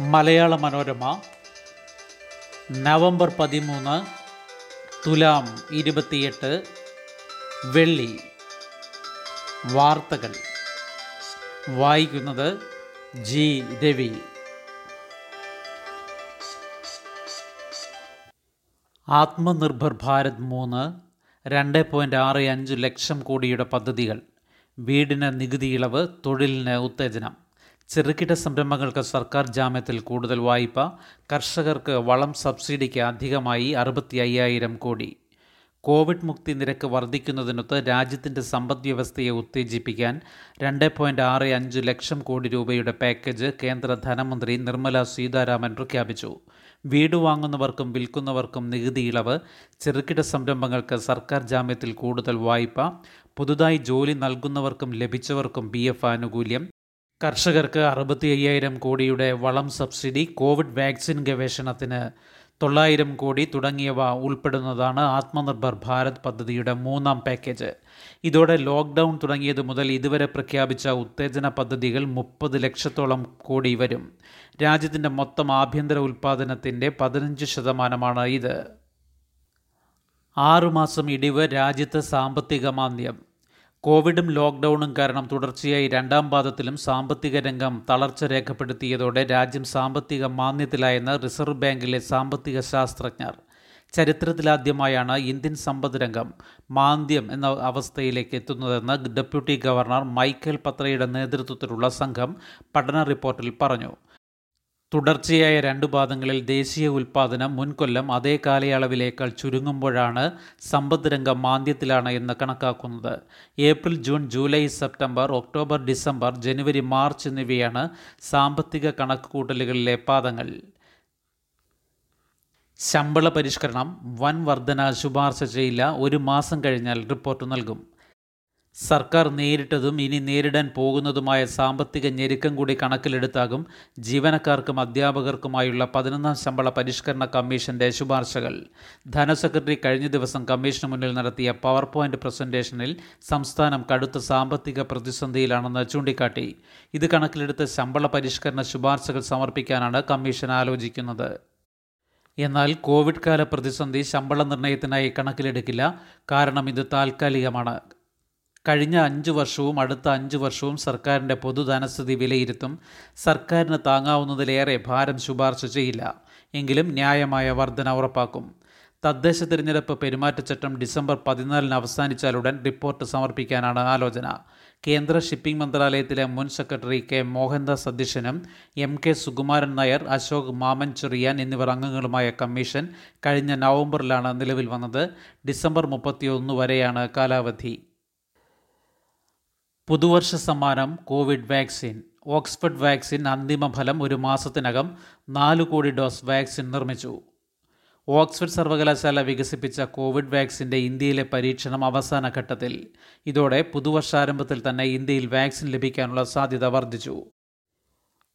Malayala Manorama November പതിമൂന്ന് തുലാം ഇരുപത്തിയെട്ട് വെള്ളി. വാർത്തകൾ. വായിക്കുന്നത് ജി. രവി. ആത്മനിർഭർ ഭാരത് മൂന്ന് രണ്ട് പോയിന്റ് ആറ് അഞ്ച് ലക്ഷം കോടിയുടെ പദ്ധതികൾ. വീടിന് നികുതി ഇളവ് തൊഴിലിന് ഉത്തേജനം. ചെറുകിട സംരംഭങ്ങൾക്ക് സർക്കാർ ജാമ്യത്തിൽ കൂടുതൽ വായ്പ കർഷകർക്ക് വളം സബ്സിഡിക്ക് അധികമായി അറുപത്തി അയ്യായിരം കോടി. കോവിഡ് മുക്തി നിരക്ക് വർദ്ധിക്കുന്നതിനൊത്ത് രാജ്യത്തിന്റെ സമ്പദ് വ്യവസ്ഥയെ ഉത്തേജിപ്പിക്കാൻ രണ്ട് പോയിന്റ് ആറ് അഞ്ച് ലക്ഷം കോടി രൂപയുടെ പാക്കേജ് കേന്ദ്ര ധനമന്ത്രി നിർമ്മല സീതാരാമൻ പ്രഖ്യാപിച്ചു. വീട് വാങ്ങുന്നവർക്കും വിൽക്കുന്നവർക്കും നികുതി ഇളവ് ചെറുകിട സംരംഭങ്ങൾക്ക് സർക്കാർ ജാമ്യത്തിൽ കൂടുതൽ വായ്പ പുതുതായി ജോലി നൽകുന്നവർക്കും ലഭിച്ചവർക്കും ബി എഫ് ആനുകൂല്യം കർഷകർക്ക് അറുപത്തി അയ്യായിരം കോടിയുടെ വളം സബ്സിഡി കോവിഡ് വാക്സിൻ ഗവേഷണത്തിന് തൊള്ളായിരം കോടി തുടങ്ങിയവ ഉൾപ്പെടുന്നതാണ് ആത്മനിർഭർ ഭാരത് പദ്ധതിയുടെ മൂന്നാം പാക്കേജ്. ഇതോടെ ലോക്ക്ഡൗൺ തുടങ്ങിയത് മുതൽ ഇതുവരെ പ്രഖ്യാപിച്ച ഉത്തേജന പദ്ധതികൾ മുപ്പത് ലക്ഷത്തോളം കോടി വരും. രാജ്യത്തിന്റെ മൊത്തം ആഭ്യന്തര ഉൽപ്പാദനത്തിന്റെ പതിനഞ്ച് ശതമാനമാണ് ഇത്. ആറുമാസം ഇടിവ് രാജ്യത്ത് സാമ്പത്തിക മാന്ദ്യം. കോവിഡും ലോക്ക്ഡൌണും കാരണം തുടർച്ചയായി രണ്ടാം പാദത്തിലും സാമ്പത്തിക രംഗം തളർച്ച രേഖപ്പെടുത്തിയതോടെ രാജ്യം സാമ്പത്തിക മാന്ദ്യത്തിലായെന്ന് റിസർവ് ബാങ്കിലെ സാമ്പത്തിക ശാസ്ത്രജ്ഞർ. ചരിത്രത്തിലാദ്യമായാണ് ഇന്ത്യൻ സമ്പദ് രംഗം മാന്ദ്യം എന്ന അവസ്ഥയിലേക്ക് എത്തുന്നതെന്ന് ഡെപ്യൂട്ടി ഗവർണർ മൈക്കൽ പത്രയുടെ നേതൃത്വത്തിലുള്ള സംഘം പഠന റിപ്പോർട്ടിൽ പറഞ്ഞു. തുടർച്ചയായ രണ്ടു പാദങ്ങളിൽ ദേശീയ ഉൽപ്പാദനം മുൻകൊല്ലം അതേ കാലയളവിലേക്കാൾ ചുരുങ്ങുമ്പോഴാണ് സമ്പദ് രംഗം മാന്ദ്യത്തിലാണ് എന്ന് കണക്കാക്കുന്നത്. April June July September October December ജനുവരി മാർച്ച് എന്നിവയാണ് സാമ്പത്തിക കണക്കുകൂട്ടലുകളിലെ പാദങ്ങൾ. ശമ്പള പരിഷ്കരണം വൻ വർധന ശുപാർശ ചെയ്യില്ല ഒരു മാസം കഴിഞ്ഞാൽ റിപ്പോർട്ട് നൽകും. സർക്കാർ നേരിട്ടതും ഇനി നേരിടാൻ പോകുന്നതുമായ സാമ്പത്തിക ഞെരുക്കം കൂടി കണക്കിലെടുത്താകും ജീവനക്കാർക്കും അധ്യാപകർക്കുമായുള്ള പതിനൊന്നാം ശമ്പള പരിഷ്കരണ കമ്മീഷന്റെ ശുപാർശകൾ. ധനസെക്രട്ടറി കഴിഞ്ഞ ദിവസം കമ്മീഷന് മുന്നിൽ നടത്തിയ പവർ പോയിന്റ് പ്രസന്റേഷനിൽ സംസ്ഥാനം കടുത്ത സാമ്പത്തിക പ്രതിസന്ധിയിലാണെന്ന് ചൂണ്ടിക്കാട്ടി. ഇത് കണക്കിലെടുത്ത് ശമ്പള പരിഷ്കരണ ശുപാർശകൾ സമർപ്പിക്കാനാണ് കമ്മീഷൻ ആലോചിക്കുന്നത്. എന്നാൽ കോവിഡ് കാല പ്രതിസന്ധി ശമ്പള നിർണയത്തിനായി കണക്കിലെടുക്കില്ല. കാരണം ഇത് താൽക്കാലികമാണ്. കഴിഞ്ഞ അഞ്ച് വർഷവും അടുത്ത അഞ്ച് വർഷവും സർക്കാരിന്റെ പൊതുധനസ്ഥിതി വിലയിരുത്തും. സർക്കാരിന് താങ്ങാവുന്നതിലേറെ ഭാരം ശുപാർശ ചെയ്യില്ല. എങ്കിലും ന്യായമായ വർധന ഉറപ്പാക്കും. തദ്ദേശ തിരഞ്ഞെടുപ്പ് പെരുമാറ്റച്ചട്ടം ഡിസംബർ പതിനാലിന് അവസാനിച്ചാലുടൻ റിപ്പോർട്ട് സമർപ്പിക്കാനാണ് ആലോചന. കേന്ദ്ര ഷിപ്പിംഗ് മന്ത്രാലയത്തിലെ മുൻ സെക്രട്ടറി കെ മോഹൻദാസ് അധ്യക്ഷനും എം കെ സുകുമാരൻ നായർ അശോക് മാമൻ ചെറിയാൻ എന്നിവർ അംഗങ്ങളുമായ കമ്മീഷൻ കഴിഞ്ഞ നവംബറിലാണ് നിലവിൽ വന്നത്. ഡിസംബർ മുപ്പത്തിയൊന്ന് വരെയാണ് കാലാവധി. പുതുവർഷ സമ്മാനം കോവിഡ് വാക്സിൻ. ഓക്സ്ഫർഡ് വാക്സിൻ അന്തിമ ഫലം ഒരു മാസത്തിനകം നാല് കോടി ഡോസ് വാക്സിൻ നിർമ്മിച്ചു. ഓക്സ്ഫർഡ് സർവകലാശാല വികസിപ്പിച്ച കോവിഡ് വാക്സിന്റെ ഇന്ത്യയിലെ പരീക്ഷണം അവസാന ഘട്ടത്തിൽ. ഇതോടെ പുതുവർഷാരംഭത്തിൽ തന്നെ ഇന്ത്യയിൽ വാക്സിൻ ലഭിക്കാനുള്ള സാധ്യത വർദ്ധിച്ചു.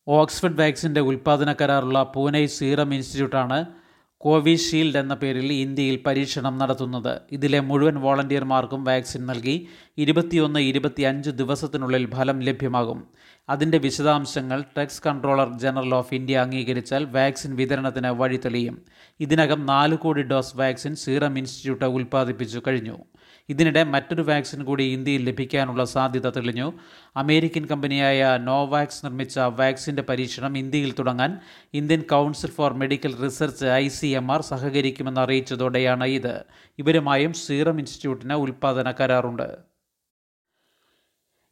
ഓക്സ്ഫർഡ് വാക്സിന്റെ ഉൽപ്പാദന കരാറുള്ള പൂനെ സീറം ഇൻസ്റ്റിറ്റ്യൂട്ടാണ് കോവിഷീൽഡ് എന്ന പേരിൽ ഇന്ത്യയിൽ പരീക്ഷണം നടത്തുന്നത്. ഇതിലെ മുഴുവൻ വോളണ്ടിയർമാർക്കും വാക്സിൻ നൽകി ഇരുപത്തിയൊന്ന് ഇരുപത്തിയഞ്ച് ദിവസത്തിനുള്ളിൽ ഫലം ലഭ്യമാകും. അതിന്റെ വിശദാംശങ്ങൾ Tex controller general of India അംഗീകരിച്ചാൽ വാക്സിൻ വിതരണത്തിന് വഴി തെളിയും ഇതിനകം നാല് കോടി ഡോസ് വാക്സിൻ സീറം ഇൻസ്റ്റിറ്റ്യൂട്ട് ഉൽപ്പാദിപ്പിച്ചു കഴിഞ്ഞു. ഇതിനിടെ മറ്റൊരു വാക്സിൻ കൂടി ഇന്ത്യയിൽ ലഭിക്കാനുള്ള സാധ്യത തെളിഞ്ഞു. അമേരിക്കൻ കമ്പനിയായ നോവാക്സ് നിർമ്മിച്ച വാക്സിന്റെ പരീക്ഷണം ഇന്ത്യയിൽ തുടങ്ങാൻ Indian council for medical research I C M R സഹകരിക്കുമെന്ന് അറിയിച്ചതോടെയാണ് ഇത്. ഇവരുമായും സീറം ഇൻസ്റ്റിറ്റ്യൂട്ടിന് ഉൽപ്പാദന കരാറുണ്ട്.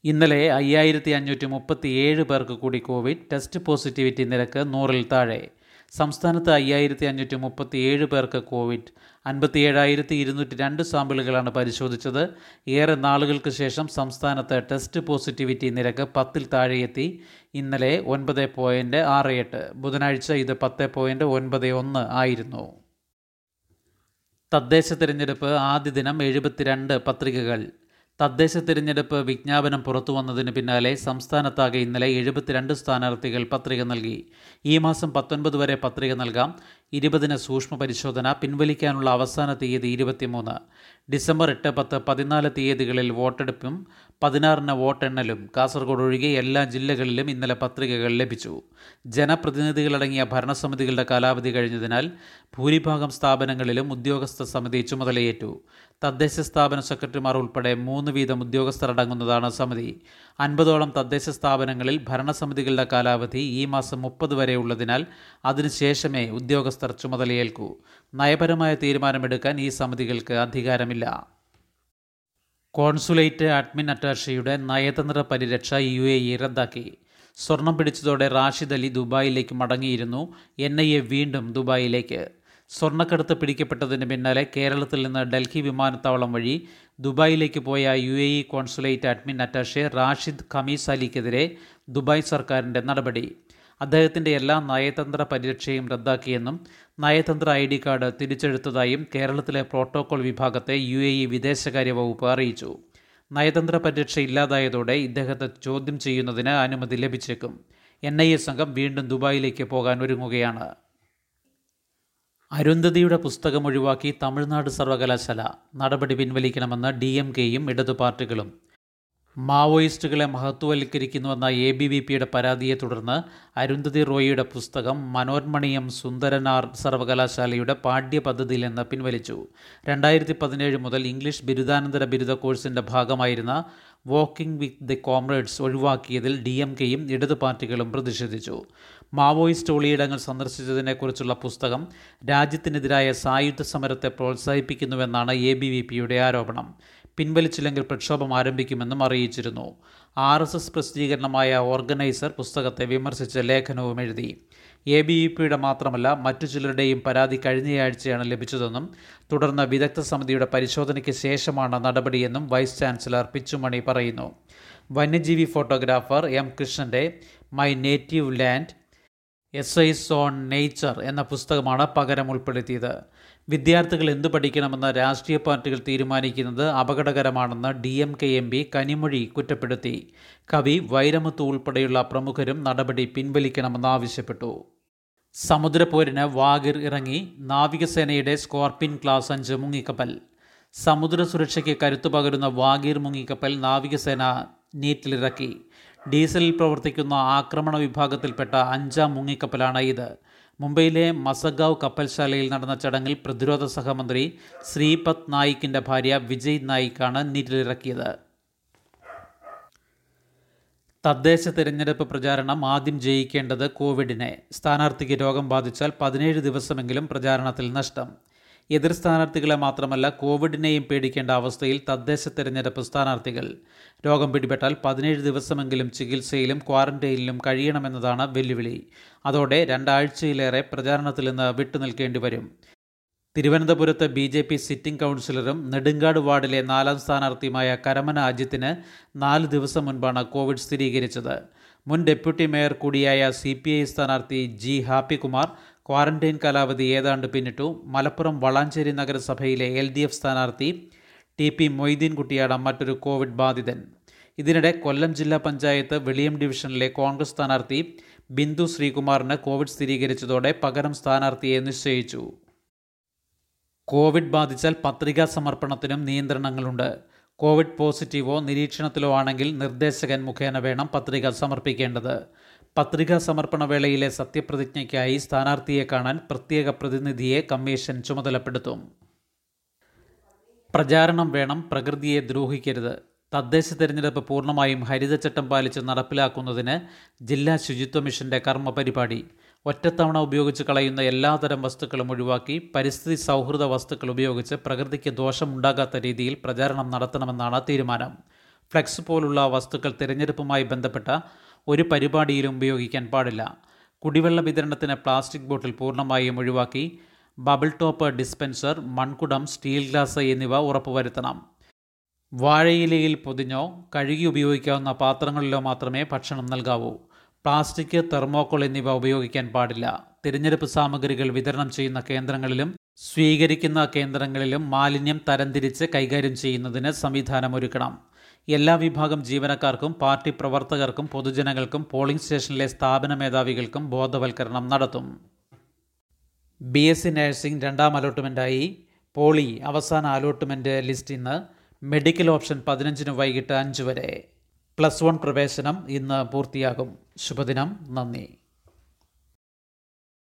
ഇന്നലെ അയ്യായിരത്തി അഞ്ഞൂറ്റി മുപ്പത്തി ഏഴ് പേർക്ക് കൂടി കോവിഡ് ടെസ്റ്റ് പോസിറ്റിവിറ്റി നിരക്ക് നൂറിൽ താഴെ. സംസ്ഥാനത്ത് അയ്യായിരത്തി അഞ്ഞൂറ്റി മുപ്പത്തി ഏഴ് പേർക്ക് കോവിഡ് അൻപത്തിയേഴായിരത്തി ഇരുന്നൂറ്റി രണ്ട് സാമ്പിളുകളാണ് പരിശോധിച്ചത്. ഏറെ നാളുകൾക്ക് ശേഷം സംസ്ഥാനത്ത് ടെസ്റ്റ് പോസിറ്റിവിറ്റി നിരക്ക് പത്തിൽ താഴെയെത്തി. ഇന്നലെ ഒൻപത് പോയിന്റ് ആറ് എട്ട്. ബുധനാഴ്ച ഇത് പത്ത് പോയിന്റ് ഒൻപത് ഒന്ന് ആയിരുന്നു. തദ്ദേശ തിരഞ്ഞെടുപ്പ് ആദ്യ ദിനം എഴുപത്തിരണ്ട് പത്രികകൾ. തദ്ദേശ തിരഞ്ഞെടുപ്പ് വിജ്ഞാപനം പുറത്തു വന്നതിന് പിന്നാലെ സംസ്ഥാനത്താകെ ഇന്നലെ എഴുപത്തിരണ്ട് സ്ഥാനാർത്ഥികൾ പത്രിക നൽകി. ഈ മാസം പത്തൊൻപത് വരെ പത്രിക നൽകാം. ഇരുപതിന് സൂക്ഷ്മ പരിശോധന പിൻവലിക്കാനുള്ള അവസാന തീയതി ഇരുപത്തിമൂന്ന്. ഡിസംബർ എട്ട് പത്ത് പതിനാല് തീയതികളിൽ വോട്ടെടുപ്പും പതിനാറിന് വോട്ടെണ്ണലും. കാസർഗോഡ് ഒഴികെ എല്ലാ ജില്ലകളിലും ഇന്നലെ പത്രികകൾ ലഭിച്ചു. ജനപ്രതിനിധികളടങ്ങിയ ഭരണസമിതികളുടെ കാലാവധി കഴിഞ്ഞതിനാൽ ഭൂരിഭാഗം സ്ഥാപനങ്ങളിലും ഉദ്യോഗസ്ഥ സമിതി ചുമതലയേറ്റു. തദ്ദേശ സ്ഥാപന സെക്രട്ടറിമാർ ഉൾപ്പെടെ മൂന്ന് വീതം ഉദ്യോഗസ്ഥരടങ്ങുന്നതാണ് സമിതി. അൻപതോളം തദ്ദേശ സ്ഥാപനങ്ങളിൽ ഭരണസമിതികളുടെ കാലാവധി ഈ മാസം മുപ്പത് വരെ ഉള്ളതിനാൽ അതിനുശേഷമേ ഉദ്യോഗസ്ഥർ ചുമതലയേൽക്കൂ. നയപരമായ തീരുമാനമെടുക്കാൻ ഈ സമിതികൾക്ക് അധികാരമില്ല. കോൺസുലേറ്റ് അഡ്മിൻ അറ്റാഷയുടെ നയതന്ത്ര പരിരക്ഷ യു എ ഇ റദ്ദാക്കി. സ്വർണം പിടിച്ചതോടെ റാഷിദ് അലി ദുബായിലേക്ക് മടങ്ങിയിരുന്നു. എൻ ഐ എ വീണ്ടും ദുബായിലേക്ക്. സ്വർണക്കടത്ത് പിടിക്കപ്പെട്ടതിന് പിന്നാലെ കേരളത്തിൽ നിന്ന് ഡൽഹി വിമാനത്താവളം വഴി ദുബായിലേക്ക് പോയ U A E consulate admin attache Rashid Khamis അലിക്കെതിരെ Dubai സർക്കാരിന്റെ നടപടി. അദ്ദേഹത്തിന്റെ എല്ലാ നയതന്ത്ര പരിരക്ഷയും റദ്ദാക്കിയെന്നും നയതന്ത്ര ഐ ഡി കാർഡ് തിരിച്ചെടുത്തതായും കേരളത്തിലെ പ്രോട്ടോകോൾ വിഭാഗത്തെ യു എ ഇ വിദേശകാര്യ വകുപ്പ് അറിയിച്ചു. നയതന്ത്ര പരിരക്ഷ ഇല്ലാതായതോടെ ഇദ്ദേഹത്തെ ചോദ്യം ചെയ്യുന്നതിന് അനുമതി ലഭിച്ചേക്കും. എൻ ഐ എ സംഘം വീണ്ടും ദുബായിലേക്ക് പോകാൻ ഒരുങ്ങുകയാണ്. അരുന്ധതിയുടെ പുസ്തകം ഒഴിവാക്കി തമിഴ്നാട് സർവകലാശാല നടപടി പിൻവലിക്കണമെന്ന് ഡി എം കെയും ഇടതു പാർട്ടികളും മാവോയിസ്റ്റുകളെ മഹത്വവൽക്കരിക്കുന്നുവെന്ന എ ബി വി പിയുടെ പരാതിയെ തുടർന്ന് അരുന്ധതി റോയിയുടെ പുസ്തകം മനോന്മണിയം സുന്ദരനാർ സർവകലാശാലയുടെ പാഠ്യപദ്ധതിയിൽ നിന്ന് പിൻവലിച്ചു. രണ്ടായിരത്തി പതിനേഴ് മുതൽ ഇംഗ്ലീഷ് ബിരുദാനന്തര ബിരുദ കോഴ്സിന്റെ ഭാഗമായിരുന്ന വാക്കിംഗ് വിത്ത് ദി കോംറേഡ്സ് ഒഴിവാക്കിയതിൽ ഡി എം കെയും ഇടതു പാർട്ടികളും പ്രതിഷേധിച്ചു. മാവോയിസ്റ്റ് ഒളിയിടങ്ങൾ സന്ദർശിച്ചതിനെക്കുറിച്ചുള്ള പുസ്തകം രാജ്യത്തിനെതിരായ സായുധ സമരത്തെ പ്രോത്സാഹിപ്പിക്കുന്നുവെന്നാണ് എ ബി വി പിയുടെ ആരോപണം. പിൻവലിച്ചില്ലെങ്കിൽ പ്രക്ഷോഭം ആരംഭിക്കുമെന്നും അറിയിച്ചിരുന്നു. ആർ എസ് എസ് പ്രസിദ്ധീകരണമായ ഓർഗനൈസർ പുസ്തകത്തെ വിമർശിച്ച് ലേഖനവും എഴുതി. എ ബി ഇ പിയുടെ മാത്രമല്ല മറ്റു ചിലരുടെയും പരാതി കഴിഞ്ഞയാഴ്ചയാണ് ലഭിച്ചതെന്നും തുടർന്ന് വിദഗ്ധ സമിതിയുടെ പരിശോധനയ്ക്ക് ശേഷമാണ് നടപടിയെന്നും വൈസ് ചാൻസലർ പിച്ചുമണി പറയുന്നു. വന്യജീവി ഫോട്ടോഗ്രാഫർ എം കൃഷ്ണന്റെ my native land essays on nature എന്ന പുസ്തകമാണ് പകരം ഉൾപ്പെടുത്തിയത്. വിദ്യാർത്ഥികൾ എന്തു പഠിക്കണമെന്ന് രാഷ്ട്രീയ പാർട്ടികൾ തീരുമാനിക്കുന്നത് അപകടകരമാണെന്ന് D M K M P Kanimozhi കുറ്റപ്പെടുത്തി. കവി വൈരമുത്തു ഉൾപ്പെടെയുള്ള പ്രമുഖരും നടപടി പിൻവലിക്കണമെന്ന് ആവശ്യപ്പെട്ടു. സമുദ്രപോരിന് വാഗിർ ഇറങ്ങി. നാവികസേനയുടെ സ്കോർപിൻ ക്ലാസ് അഞ്ച് മുങ്ങിക്കപ്പൽ. സമുദ്ര സുരക്ഷയ്ക്ക് കരുത്തു പകരുന്ന വാഗീർ മുങ്ങിക്കപ്പൽ നാവികസേന നീറ്റിലിറക്കി. ഡീസലിൽ പ്രവർത്തിക്കുന്ന ആക്രമണ വിഭാഗത്തിൽപ്പെട്ട അഞ്ചാം മുങ്ങിക്കപ്പലാണ് ഇത്. മുംബൈയിലെ മസഗാവ് കപ്പൽശാലയിൽ നടന്ന ചടങ്ങിൽ പ്രതിരോധ സഹമന്ത്രി ശ്രീപത് നായിക്കിന്റെ ഭാര്യ വിജയ് നായിക്കാണ് നീറ്റിലിറക്കിയത്. തദ്ദേശ തിരഞ്ഞെടുപ്പ് പ്രചാരണം ആദ്യം ജയിക്കേണ്ടത് കോവിഡിനെ. സ്ഥാനാർത്ഥിക്ക് രോഗം ബാധിച്ചാൽ പതിനേഴ് ദിവസമെങ്കിലും പ്രചാരണത്തിൽ നഷ്ടം. എതിർ സ്ഥാനാർത്ഥികളെ മാത്രമല്ല കോവിഡിനെയും പേടിക്കേണ്ട അവസ്ഥയിൽ തദ്ദേശ തെരഞ്ഞെടുപ്പ് സ്ഥാനാർത്ഥികൾ. രോഗം പിടിപെട്ടാൽ പതിനേഴ് ദിവസമെങ്കിലും ചികിത്സയിലും ക്വാറന്റൈനിലും കഴിയണമെന്നതാണ് വെല്ലുവിളി. അതോടെ രണ്ടാഴ്ചയിലേറെ പ്രചാരണത്തിൽ നിന്ന് വിട്ടുനിൽക്കേണ്ടി വരും. തിരുവനന്തപുരത്ത് ബി ജെ പി സിറ്റിംഗ് കൗൺസിലറും നെടുങ്കാട് വാർഡിലെ നാലാം സ്ഥാനാർത്ഥിയുമായ കരമന അജിത്തിന് നാല് ദിവസം മുൻപാണ് കോവിഡ് സ്ഥിരീകരിച്ചത്. മുൻ ഡെപ്യൂട്ടി മേയർ കൂടിയായ സി പി ഐ സ്ഥാനാർത്ഥി ജി ഹാപ്പികുമാർ ക്വാറന്റൈൻ കാലാവധി ഏതാണ്ട് പിന്നിട്ടു. മലപ്പുറം വളാഞ്ചേരി നഗരസഭയിലെ എൽ ഡി എഫ് സ്ഥാനാർത്ഥി ടി പി മൊയ്തീൻകുട്ടിയാണ് മറ്റൊരു കോവിഡ് ബാധിതൻ. ഇതിനിടെ കൊല്ലം ജില്ലാ പഞ്ചായത്ത് വെളിയം ഡിവിഷനിലെ കോൺഗ്രസ് സ്ഥാനാർത്ഥി ബിന്ദു ശ്രീകുമാറിന് കോവിഡ് സ്ഥിരീകരിച്ചതോടെ പകരം സ്ഥാനാർത്ഥിയെ നിശ്ചയിച്ചു. കോവിഡ് ബാധിച്ചാൽ പത്രികാ സമർപ്പണത്തിനും നിയന്ത്രണങ്ങളുണ്ട്. കോവിഡ് പോസിറ്റീവോ നിരീക്ഷണത്തിലോ ആണെങ്കിൽ നിർദ്ദേശകൻ മുഖേന വേണം പത്രിക സമർപ്പിക്കേണ്ടത്. പത്രികാ സമർപ്പണ വേളയിലെ സത്യപ്രതിജ്ഞയ്ക്കായി സ്ഥാനാർത്ഥിയെ കാണാൻ പ്രത്യേക പ്രതിനിധിയെ കമ്മീഷൻ ചുമതലപ്പെടുത്തും. പ്രചാരണം വേണം പ്രകൃതിയെ ദ്രോഹിക്കരുത്. തദ്ദേശ തെരഞ്ഞെടുപ്പ് പൂർണമായും ഹരിതചട്ടം പാലിച്ച് നടപ്പിലാക്കുന്നതിന് ജില്ലാ ശുചിത്വ മിഷന്റെ കർമ്മ പരിപാടി ഒറ്റത്തവണ ഉപയോഗിച്ച് കളയുന്ന എല്ലാതരം വസ്തുക്കളും ഒഴിവാക്കി പരിസ്ഥിതി സൗഹൃദ വസ്തുക്കൾ ഉപയോഗിച്ച് പ്രകൃതിക്ക് ദോഷമുണ്ടാകാത്ത രീതിയിൽ പ്രചാരണം നടത്തണമെന്നാണ് തീരുമാനം. ഫ്ലെക്സ് പോലുള്ള വസ്തുക്കൾ തിരഞ്ഞെടുപ്പുമായി ബന്ധപ്പെട്ട ഒരു പരിപാടിയിലും ഉപയോഗിക്കാൻ പാടില്ല. കുടിവെള്ള വിതരണത്തിന് പ്ലാസ്റ്റിക് ബോട്ടിൽ പൂർണമായും ഒഴിവാക്കി ബബിൾ ടോപ്പ് ഡിസ്പെൻസർ മൺകുടം സ്റ്റീൽ ഗ്ലാസ് എന്നിവ ഉറപ്പുവരുത്തണം. വാഴയിലയിൽ പൊതിഞ്ഞോ കഴുകി ഉപയോഗിക്കാവുന്ന പാത്രങ്ങളിലോ മാത്രമേ ഭക്ഷണം നൽകാവൂ. പ്ലാസ്റ്റിക് തെർമോക്കോൾ എന്നിവ ഉപയോഗിക്കാൻ പാടില്ല. തിരഞ്ഞെടുപ്പ് സാമഗ്രികൾ വിതരണം ചെയ്യുന്ന കേന്ദ്രങ്ങളിലും സ്വീകരിക്കുന്ന കേന്ദ്രങ്ങളിലും മാലിന്യം തരംതിരിച്ച് കൈകാര്യം ചെയ്യുന്നതിന് സംവിധാനമൊരുക്കണം എല്ലാ വിഭാഗം ജീവനക്കാർക്കും പാർട്ടി പ്രവർത്തകർക്കും പൊതുജനങ്ങൾക്കും പോളിംഗ് സ്റ്റേഷനിലെ സ്ഥാപന മേധാവികൾക്കും ബോധവൽക്കരണം നടത്തും. ബി എസ് സി നഴ്സിംഗ് രണ്ടാം അലോട്ട്മെന്റായി പോളി അവസാന അലോട്ട്മെന്റ് ലിസ്റ്റ് ഇന്ന് മെഡിക്കൽ ഓപ്ഷൻ പതിനഞ്ചിന് വൈകിട്ട് അഞ്ച് വരെ. പ്ലസ് വൺ പ്രവേശനം ഇന്ന് പൂർത്തിയാകും. ശുഭദിനം. നന്ദി.